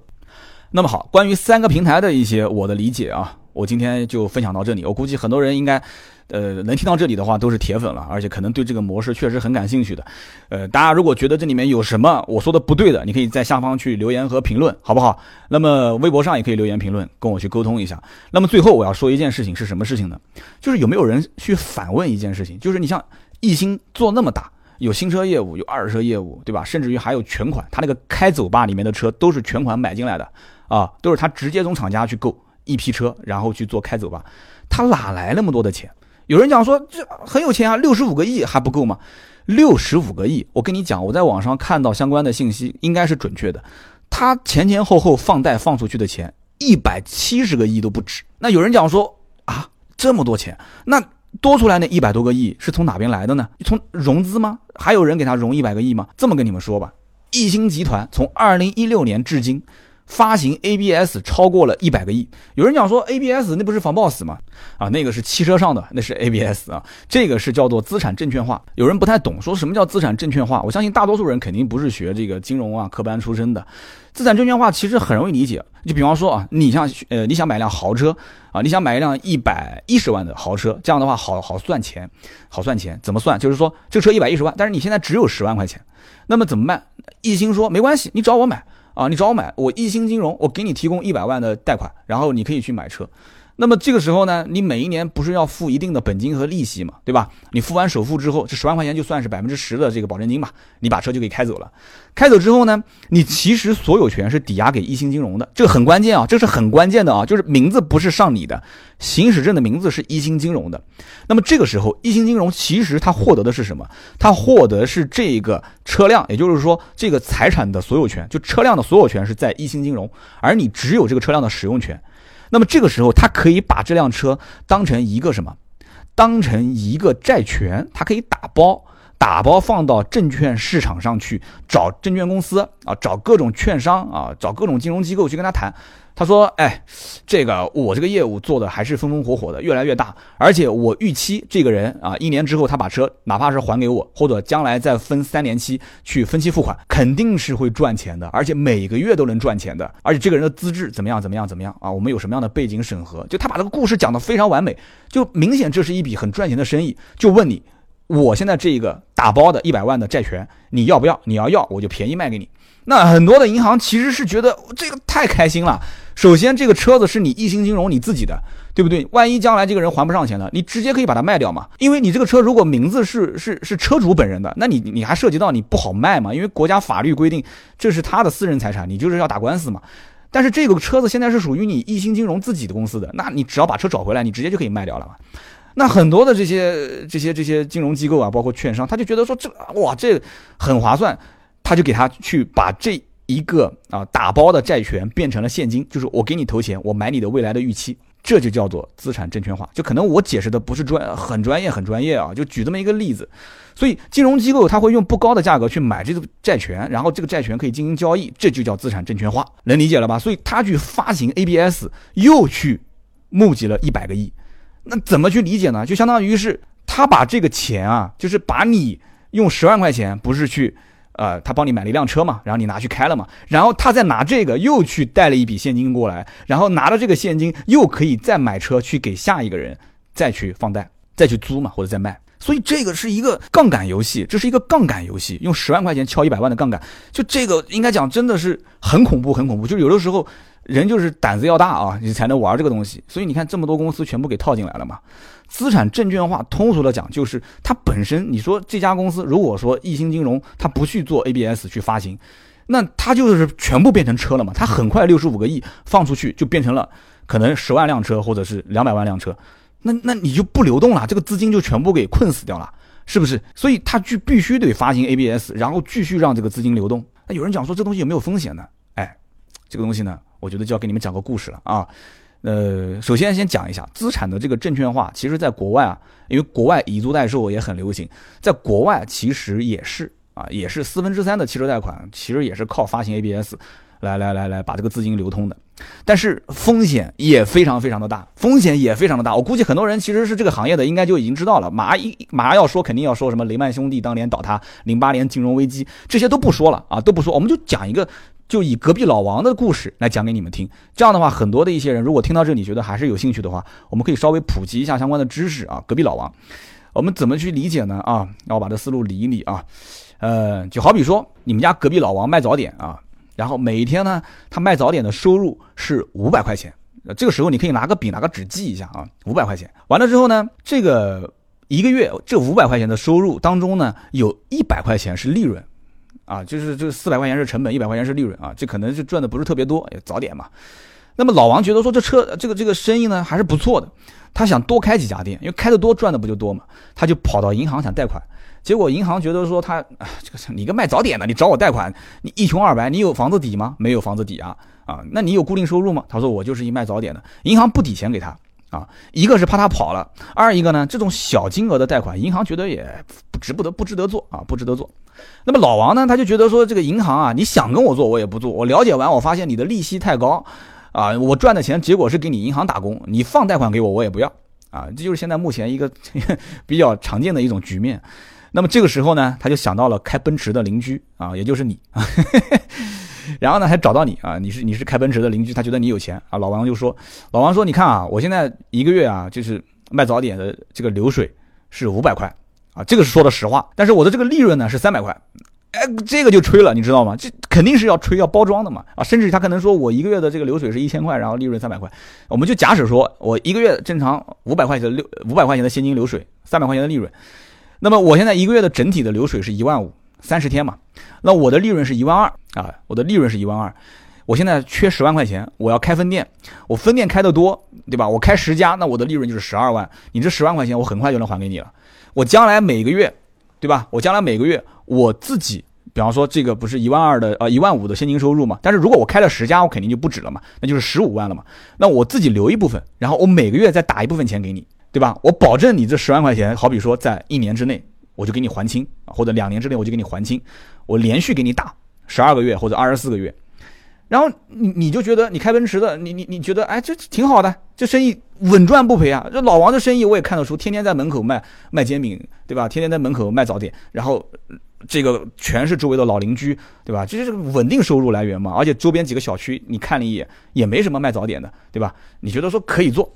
那么好，关于三个平台的一些我的理解啊，我今天就分享到这里。我估计很多人应该。呃，能听到这里的话都是铁粉了，而且可能对这个模式确实很感兴趣的。呃，大家如果觉得这里面有什么我说的不对的，你可以在下方去留言和评论，好不好？那么微博上也可以留言评论，跟我去沟通一下。那么最后我要说一件事情是什么事情呢？就是有没有人去反问一件事情？就是你像艺兴做那么大，有新车业务，有二手车业务，对吧？甚至于还有全款，他那个开走吧里面的车都是全款买进来的啊，都是他直接从厂家去购一批车，然后去做开走吧，他哪来那么多的钱？有人讲说这很有钱啊，六十五个亿还不够吗？六十五个亿，我跟你讲，我在网上看到相关的信息，应该是准确的。他前前后后放贷放出去的钱一百七十个亿都不止。那有人讲说啊，这么多钱，那多出来那一百多个亿是从哪边来的呢？从融资吗？还有人给他融一百个亿吗？这么跟你们说吧，易鑫集团从二零一六年至今。发行 ABS 超过了一百个亿，有人讲说 ABS 那不是防抱死吗？啊，那个是汽车上的，那是 ABS 啊，这个是叫做资产证券化。有人不太懂，说什么叫资产证券化？我相信大多数人肯定不是学这个金融啊科班出身的。资产证券化其实很容易理解，就比方说啊，你像呃你想买一辆豪车啊，你想买一辆一百一十万的豪车，这样的话好好算钱，好算钱，怎么算？就是说这车一百一十万，但是你现在只有十万块钱，那么怎么办？一心说没关系，你找我买。啊，你找我买，我一星金融，我给你提供一百万的贷款，然后你可以去买车。那么这个时候呢，你每一年不是要付一定的本金和利息嘛，对吧？你付完首付之后，这十万块钱就算是百分之十的这个保证金吧，你把车就给开走了。开走之后呢，你其实所有权是抵押给一星金融的，这个很关键啊，这是很关键的啊，就是名字不是上你的，行驶证的名字是一星金融的。那么这个时候，一星金融其实它获得的是什么？它获得是这个车辆，也就是说这个财产的所有权，就车辆的所有权是在一星金融，而你只有这个车辆的使用权。那么这个时候，他可以把这辆车当成一个什么？当成一个债权，他可以打包。打包放到证券市场上去找证券公司啊，找各种券商啊，找各种金融机构去跟他谈。他说：“哎，这个我这个业务做的还是风风火火的，越来越大。而且我预期这个人啊，一年之后他把车哪怕是还给我，或者将来再分三年期去分期付款，肯定是会赚钱的，而且每个月都能赚钱的。而且这个人的资质怎么样？怎么样？怎么样啊？我们有什么样的背景审核？就他把这个故事讲得非常完美，就明显这是一笔很赚钱的生意。就问你。”我现在这个打包的一百万的债权，你要不要？你要要，我就便宜卖给你。那很多的银行其实是觉得这个太开心了。首先，这个车子是你一星金融你自己的，对不对？万一将来这个人还不上钱了，你直接可以把它卖掉嘛。因为你这个车如果名字是是是车主本人的，那你你还涉及到你不好卖嘛？因为国家法律规定这是他的私人财产，你就是要打官司嘛。但是这个车子现在是属于你一星金融自己的公司的，那你只要把车找回来，你直接就可以卖掉了嘛。那很多的这些这些这些金融机构啊，包括券商，他就觉得说这哇这很划算，他就给他去把这一个啊打包的债权变成了现金，就是我给你投钱，我买你的未来的预期，这就叫做资产证券化。就可能我解释的不是专很专业很专业啊，就举这么一个例子。所以金融机构他会用不高的价格去买这个债权，然后这个债权可以进行交易，这就叫资产证券化，能理解了吧？所以他去发行 ABS，又去募集了一百个亿。那怎么去理解呢？就相当于是他把这个钱啊，就是把你用十万块钱，不是去，呃，他帮你买了一辆车嘛，然后你拿去开了嘛，然后他再拿这个又去贷了一笔现金过来，然后拿了这个现金又可以再买车去给下一个人，再去放贷，再去租嘛，或者再卖。所以这个是一个杠杆游戏，这是一个杠杆游戏，用十万块钱敲一百万的杠杆，就这个应该讲真的是很恐怖，很恐怖。就是有的时候。人就是胆子要大啊，你才能玩这个东西。所以你看，这么多公司全部给套进来了嘛。资产证券化，通俗的讲，就是它本身。你说这家公司，如果说易鑫金融它不去做 ABS 去发行，那它就是全部变成车了嘛。它很快六十五个亿放出去，就变成了可能十万辆车或者是两百万辆车。那那你就不流动了，这个资金就全部给困死掉了，是不是？所以它就必须得发行 ABS，然后继续让这个资金流动。那有人讲说这东西有没有风险呢？哎，这个东西呢？我觉得就要给你们讲个故事了啊，呃，首先先讲一下资产的这个证券化，其实在国外啊，因为国外以租代售也很流行，在国外其实也是啊，也是四分之三的汽车贷款，其实也是靠发行 ABS 来来来来把这个资金流通的。但是风险也非常非常的大，风险也非常的大。我估计很多人其实是这个行业的，应该就已经知道了。马上一马上要说，肯定要说什么雷曼兄弟当年倒塌、零八年金融危机，这些都不说了啊，都不说，我们就讲一个，就以隔壁老王的故事来讲给你们听。这样的话，很多的一些人如果听到这里觉得还是有兴趣的话，我们可以稍微普及一下相关的知识啊。隔壁老王，我们怎么去理解呢？啊，让我把这思路理一理啊。呃，就好比说你们家隔壁老王卖早点啊。然后每一天呢，他卖早点的收入是五百块钱。这个时候你可以拿个笔拿个纸记一下啊，五百块钱。完了之后呢，这个一个月这五百块钱的收入当中呢，有一百块钱是利润，啊，就是这四百块钱是成本，一百块钱是利润啊，这可能是赚的不是特别多，早点嘛。那么老王觉得说这车这个这个生意呢还是不错的，他想多开几家店，因为开的多赚的不就多嘛，他就跑到银行想贷款。结果银行觉得说他，这个你个卖早点的，你找我贷款，你一穷二白，你有房子抵吗？没有房子抵啊，啊，那你有固定收入吗？他说我就是一卖早点的，银行不抵钱给他啊，一个是怕他跑了，二一个呢，这种小金额的贷款，银行觉得也不值不得不值得做啊，不值得做。那么老王呢，他就觉得说这个银行啊，你想跟我做我也不做，我了解完我发现你的利息太高，啊，我赚的钱结果是给你银行打工，你放贷款给我我也不要啊，这就是现在目前一个 比较常见的一种局面。那么这个时候呢，他就想到了开奔驰的邻居啊，也就是你啊，然后呢还找到你啊，你是你是开奔驰的邻居，他觉得你有钱啊。老王就说，老王说，你看啊，我现在一个月啊，就是卖早点的这个流水是五百块啊，这个是说的实话，但是我的这个利润呢是三百块，哎，这个就吹了，你知道吗？这肯定是要吹要包装的嘛啊，甚至他可能说我一个月的这个流水是一千块，然后利润三百块，我们就假使说我一个月正常五百块钱的六五百块钱的现金流水，三百块钱的利润。那么我现在一个月的整体的流水是一万五，三十天嘛，那我的利润是一万二啊，我的利润是一万二，我现在缺十万块钱，我要开分店，我分店开的多，对吧？我开十家，那我的利润就是十二万，你这十万块钱我很快就能还给你了。我将来每个月，对吧？我将来每个月我自己，比方说这个不是一万二的呃一万五的现金收入嘛？但是如果我开了十家，我肯定就不止了嘛，那就是十五万了嘛。那我自己留一部分，然后我每个月再打一部分钱给你。对吧？我保证你这十万块钱，好比说在一年之内我就给你还清或者两年之内我就给你还清，我连续给你打十二个月或者二十四个月，然后你你就觉得你开奔驰的，你你你觉得哎这挺好的，这生意稳赚不赔啊！这老王的生意我也看得出，天天在门口卖卖煎饼，对吧？天天在门口卖早点，然后这个全是周围的老邻居，对吧？这是稳定收入来源嘛。而且周边几个小区你看了一眼也没什么卖早点的，对吧？你觉得说可以做？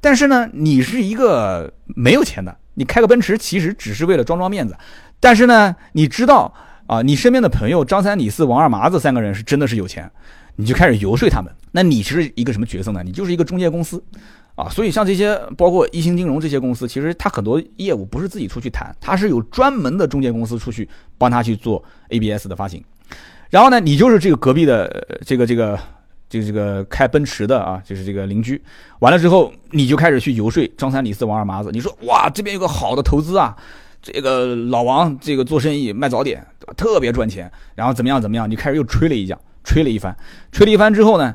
但是呢，你是一个没有钱的，你开个奔驰其实只是为了装装面子。但是呢，你知道啊，你身边的朋友张三李四王二麻子三个人是真的是有钱，你就开始游说他们。那你是一个什么角色呢？你就是一个中介公司啊。所以像这些包括一星金融这些公司，其实他很多业务不是自己出去谈，他是有专门的中介公司出去帮他去做 ABS 的发行。然后呢，你就是这个隔壁的这个这个。就这个开奔驰的啊，就是这个邻居。完了之后，你就开始去游说张三李四王二麻子。你说哇，这边有个好的投资啊，这个老王这个做生意卖早点，特别赚钱。然后怎么样怎么样，你开始又吹了一讲，吹了一番，吹了一番之后呢，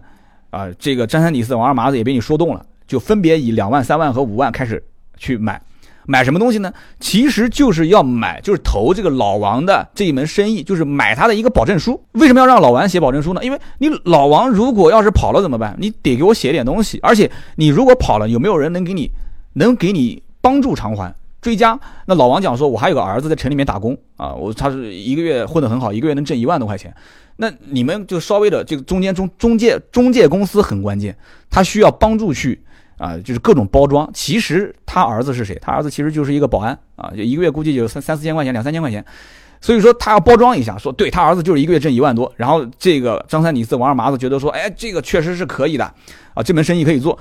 啊，这个张三李四王二麻子也被你说动了，就分别以两万、三万和五万开始去买。买什么东西呢？其实就是要买，就是投这个老王的这一门生意，就是买他的一个保证书。为什么要让老王写保证书呢？因为你老王如果要是跑了怎么办？你得给我写点东西，而且你如果跑了，有没有人能给你，能给你帮助偿还、追加？那老王讲说，我还有个儿子在城里面打工啊，我他是一个月混得很好，一个月能挣一万多块钱。那你们就稍微的这个中间中中介中介公司很关键，他需要帮助去。啊，就是各种包装。其实他儿子是谁？他儿子其实就是一个保安啊，就一个月估计有三三四千块钱，两三千块钱。所以说他要包装一下，说对他儿子就是一个月挣一万多。然后这个张三李四王二麻子觉得说，哎，这个确实是可以的啊，这门生意可以做。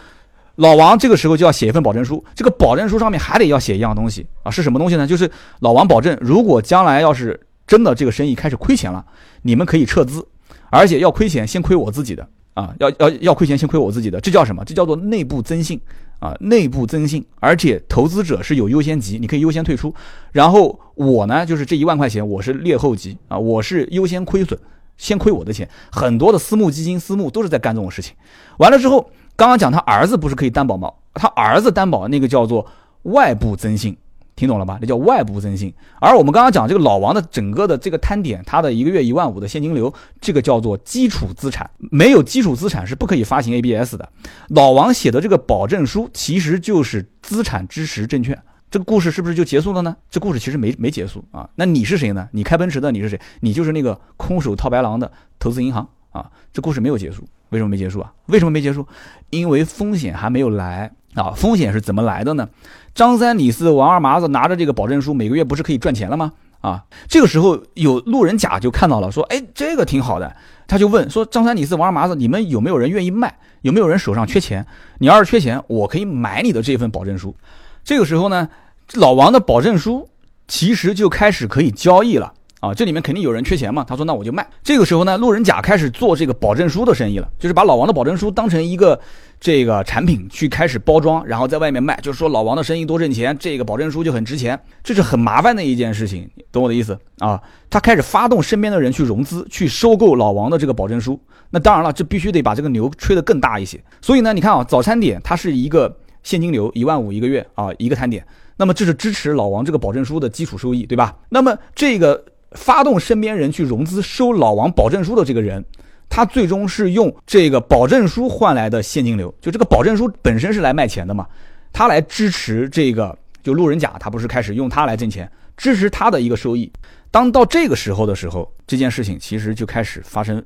老王这个时候就要写一份保证书，这个保证书上面还得要写一样东西啊，是什么东西呢？就是老王保证，如果将来要是真的这个生意开始亏钱了，你们可以撤资，而且要亏钱先亏我自己的。啊，要要要亏钱，先亏我自己的，这叫什么？这叫做内部增信啊，内部增信，而且投资者是有优先级，你可以优先退出。然后我呢，就是这一万块钱，我是劣后级啊，我是优先亏损，先亏我的钱。很多的私募基金、私募都是在干这种事情。完了之后，刚刚讲他儿子不是可以担保吗？他儿子担保那个叫做外部增信，听懂了吧？那叫外部增信。而我们刚刚讲这个老王的整个的这个摊点，它的一个月一万五的现金流，这个叫做基础资产。没有基础资产是不可以发行 ABS 的。老王写的这个保证书其实就是资产支持证券。这个故事是不是就结束了呢？这故事其实没没结束啊。那你是谁呢？你开奔驰的你是谁？你就是那个空手套白狼的投资银行啊。这故事没有结束，为什么没结束啊？为什么没结束？因为风险还没有来。啊，风险是怎么来的呢？张三李四王二麻子拿着这个保证书，每个月不是可以赚钱了吗？啊，这个时候有路人甲就看到了，说，哎，这个挺好的，他就问说，张三李四王二麻子，你们有没有人愿意卖？有没有人手上缺钱？你要是缺钱，我可以买你的这份保证书。这个时候呢，老王的保证书其实就开始可以交易了。啊，这里面肯定有人缺钱嘛？他说：“那我就卖。”这个时候呢，路人甲开始做这个保证书的生意了，就是把老王的保证书当成一个这个产品去开始包装，然后在外面卖，就是说老王的生意多挣钱，这个保证书就很值钱。这是很麻烦的一件事情，懂我的意思啊？他开始发动身边的人去融资，去收购老王的这个保证书。那当然了，这必须得把这个牛吹得更大一些。所以呢，你看啊，早餐点它是一个现金流一万五一个月啊，一个摊点，那么这是支持老王这个保证书的基础收益，对吧？那么这个。发动身边人去融资收老王保证书的这个人，他最终是用这个保证书换来的现金流，就这个保证书本身是来卖钱的嘛，他来支持这个就路人甲，他不是开始用它来挣钱，支持他的一个收益。当到这个时候的时候，这件事情其实就开始发生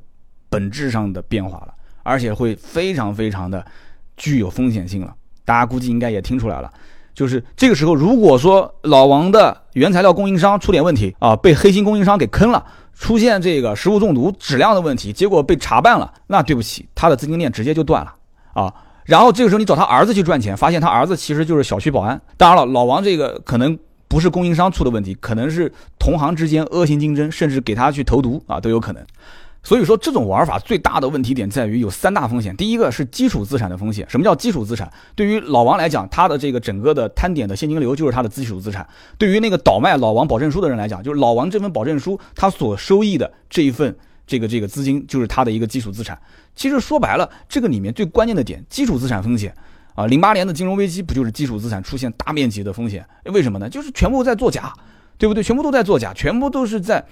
本质上的变化了，而且会非常非常的具有风险性了。大家估计应该也听出来了。就是这个时候，如果说老王的原材料供应商出点问题啊，被黑心供应商给坑了，出现这个食物中毒、质量的问题，结果被查办了，那对不起，他的资金链直接就断了啊。然后这个时候你找他儿子去赚钱，发现他儿子其实就是小区保安。当然了，老王这个可能不是供应商出的问题，可能是同行之间恶性竞争，甚至给他去投毒啊，都有可能。所以说，这种玩法最大的问题点在于有三大风险。第一个是基础资产的风险。什么叫基础资产？对于老王来讲，他的这个整个的摊点的现金流就是他的基础资产。对于那个倒卖老王保证书的人来讲，就是老王这份保证书他所收益的这一份这个这个资金就是他的一个基础资产。其实说白了，这个里面最关键的点，基础资产风险啊，零八年的金融危机不就是基础资产出现大面积的风险？为什么呢？就是全部在作假。对不对？全部都在作假，全部都是在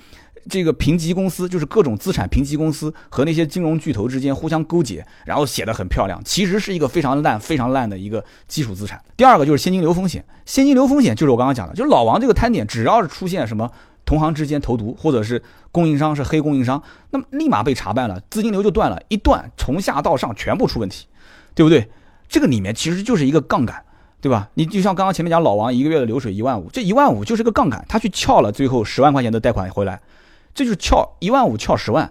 这个评级公司，就是各种资产评级公司和那些金融巨头之间互相勾结，然后写的很漂亮，其实是一个非常烂、非常烂的一个基础资产。第二个就是现金流风险，现金流风险就是我刚刚讲的，就是老王这个摊点，只要是出现什么同行之间投毒，或者是供应商是黑供应商，那么立马被查办了，资金流就断了，一断从下到上全部出问题，对不对？这个里面其实就是一个杠杆。对吧？你就像刚刚前面讲，老王一个月的流水一万五，这一万五就是个杠杆，他去撬了最后十万块钱的贷款回来，这就是撬一万五撬十万，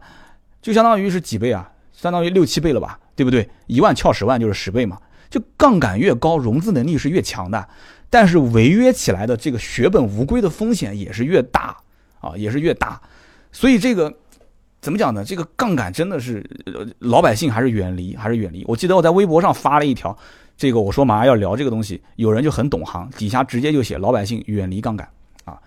就相当于是几倍啊？相当于六七倍了吧？对不对？一万撬十万就是十倍嘛。就杠杆越高，融资能力是越强的，但是违约起来的这个血本无归的风险也是越大啊，也是越大。所以这个怎么讲呢？这个杠杆真的是老百姓还是远离，还是远离。我记得我在微博上发了一条。这个我说马上要聊这个东西，有人就很懂行，底下直接就写老百姓远离杠杆啊。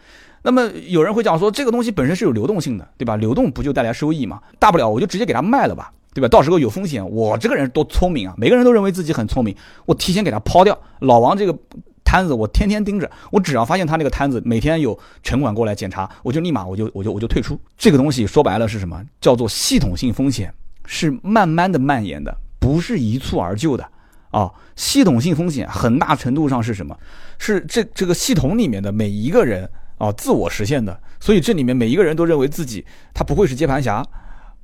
那么有人会讲说，这个东西本身是有流动性的，对吧？流动不就带来收益嘛？大不了我就直接给他卖了吧，对吧？到时候有风险，我这个人多聪明啊！每个人都认为自己很聪明，我提前给他抛掉。老王这个摊子，我天天盯着，我只要发现他那个摊子每天有城管过来检查，我就立马我就我就我就退出。这个东西说白了是什么？叫做系统性风险，是慢慢的蔓延的，不是一蹴而就的。啊，系统性风险很大程度上是什么？是这这个系统里面的每一个人啊，自我实现的。所以这里面每一个人都认为自己他不会是接盘侠，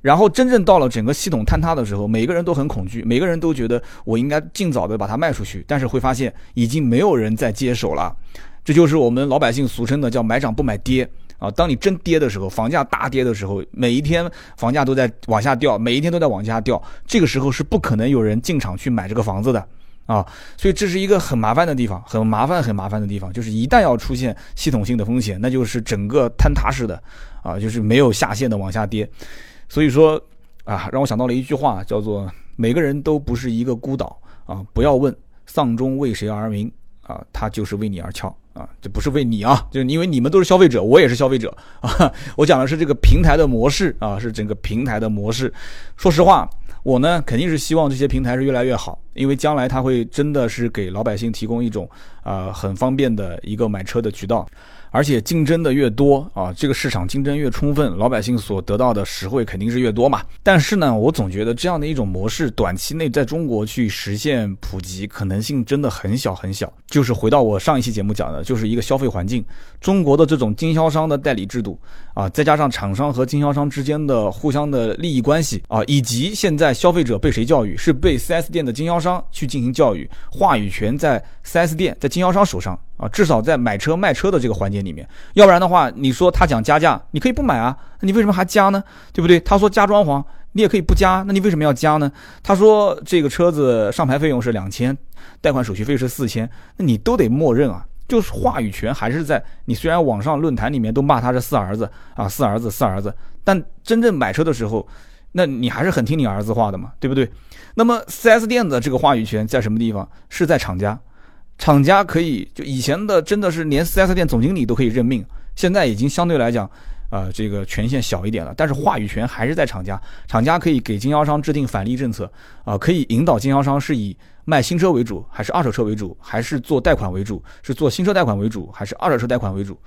然后真正到了整个系统坍塌的时候，每个人都很恐惧，每个人都觉得我应该尽早的把它卖出去，但是会发现已经没有人再接手了。这就是我们老百姓俗称的叫买涨不买跌。啊，当你真跌的时候，房价大跌的时候，每一天房价都在往下掉，每一天都在往下掉，这个时候是不可能有人进场去买这个房子的啊，所以这是一个很麻烦的地方，很麻烦很麻烦的地方，就是一旦要出现系统性的风险，那就是整个坍塌式的啊，就是没有下限的往下跌，所以说啊，让我想到了一句话，叫做每个人都不是一个孤岛啊，不要问丧钟为谁而鸣啊，他就是为你而敲。啊，这不是为你啊，就是因为你们都是消费者，我也是消费者啊。我讲的是这个平台的模式啊，是整个平台的模式。说实话，我呢肯定是希望这些平台是越来越好因为将来它会真的是给老百姓提供一种啊很方便的一个买车的渠道。而且竞争的越多啊，这个市场竞争越充分，老百姓所得到的实惠肯定是越多嘛。但是呢，我总觉得这样的一种模式，短期内在中国去实现普及可能性真的很小很小。就是回到我上一期节目讲的，就是一个消费环境，中国的这种经销商的代理制度啊，再加上厂商和经销商之间的互相的利益关系啊，以及现在消费者被谁教育，是被 4S 店的经销商去进行教育，话语权在 4S 店在经销商手上。啊，至少在买车卖车的这个环节里面，要不然的话，你说他讲加价，你可以不买啊，你为什么还加呢？对不对？他说加装潢，你也可以不加，那你为什么要加呢？他说这个车子上牌费用是两千，贷款手续费是四千，那你都得默认啊。就是话语权还是在你。虽然网上论坛里面都骂他是四儿子啊，四儿子，四儿子，但真正买车的时候，那你还是很听你儿子话的嘛，对不对？那么 4S 店的这个话语权在什么地方？是在厂家。厂家可以就以前的真的是连 4S 店总经理都可以任命，现在已经相对来讲，呃，这个权限小一点了。但是话语权还是在厂家，厂家可以给经销商制定返利政策，啊，可以引导经销商是以卖新车为主，还是二手车为主，还是做贷款为主，是做新车贷款为主，还是二手车贷款为主。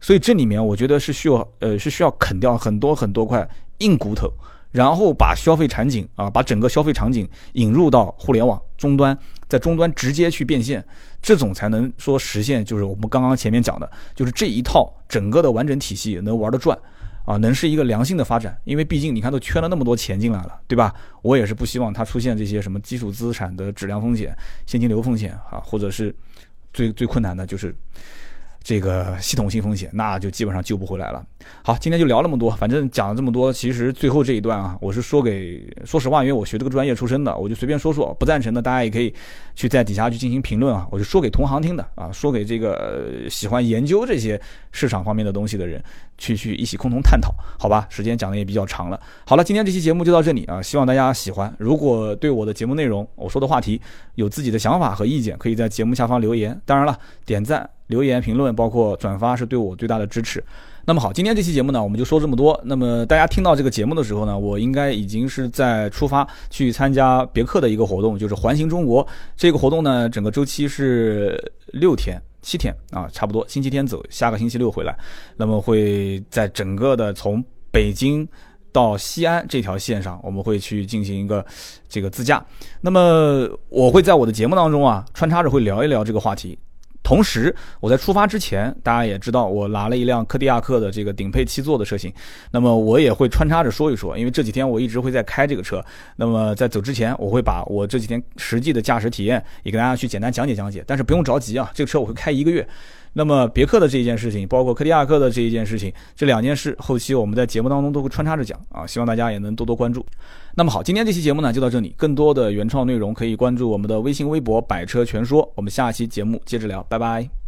所以这里面我觉得是需要，呃，是需要啃掉很多很多块硬骨头。然后把消费场景啊，把整个消费场景引入到互联网终端，在终端直接去变现，这种才能说实现，就是我们刚刚前面讲的，就是这一套整个的完整体系能玩得转，啊，能是一个良性的发展。因为毕竟你看都圈了那么多钱进来了，对吧？我也是不希望它出现这些什么基础资产的质量风险、现金流风险啊，或者是最最困难的就是。这个系统性风险，那就基本上救不回来了。好，今天就聊那么多，反正讲了这么多，其实最后这一段啊，我是说给，说实话，因为我学这个专业出身的，我就随便说说，不赞成的大家也可以去在底下去进行评论啊。我就说给同行听的啊，说给这个喜欢研究这些市场方面的东西的人，去去一起共同探讨，好吧？时间讲的也比较长了。好了，今天这期节目就到这里啊，希望大家喜欢。如果对我的节目内容，我说的话题有自己的想法和意见，可以在节目下方留言。当然了，点赞。留言、评论，包括转发，是对我最大的支持。那么好，今天这期节目呢，我们就说这么多。那么大家听到这个节目的时候呢，我应该已经是在出发去参加别克的一个活动，就是环形中国。这个活动呢，整个周期是六天、七天啊，差不多。星期天走，下个星期六回来。那么会在整个的从北京到西安这条线上，我们会去进行一个这个自驾。那么我会在我的节目当中啊，穿插着会聊一聊这个话题。同时，我在出发之前，大家也知道我拿了一辆柯迪亚克的这个顶配七座的车型，那么我也会穿插着说一说，因为这几天我一直会在开这个车。那么在走之前，我会把我这几天实际的驾驶体验也跟大家去简单讲解讲解。但是不用着急啊，这个车我会开一个月。那么别克的这一件事情，包括柯迪亚克的这一件事情，这两件事后期我们在节目当中都会穿插着讲啊，希望大家也能多多关注。那么好，今天这期节目呢就到这里，更多的原创内容可以关注我们的微信微博“百车全说”，我们下期节目接着聊，拜拜。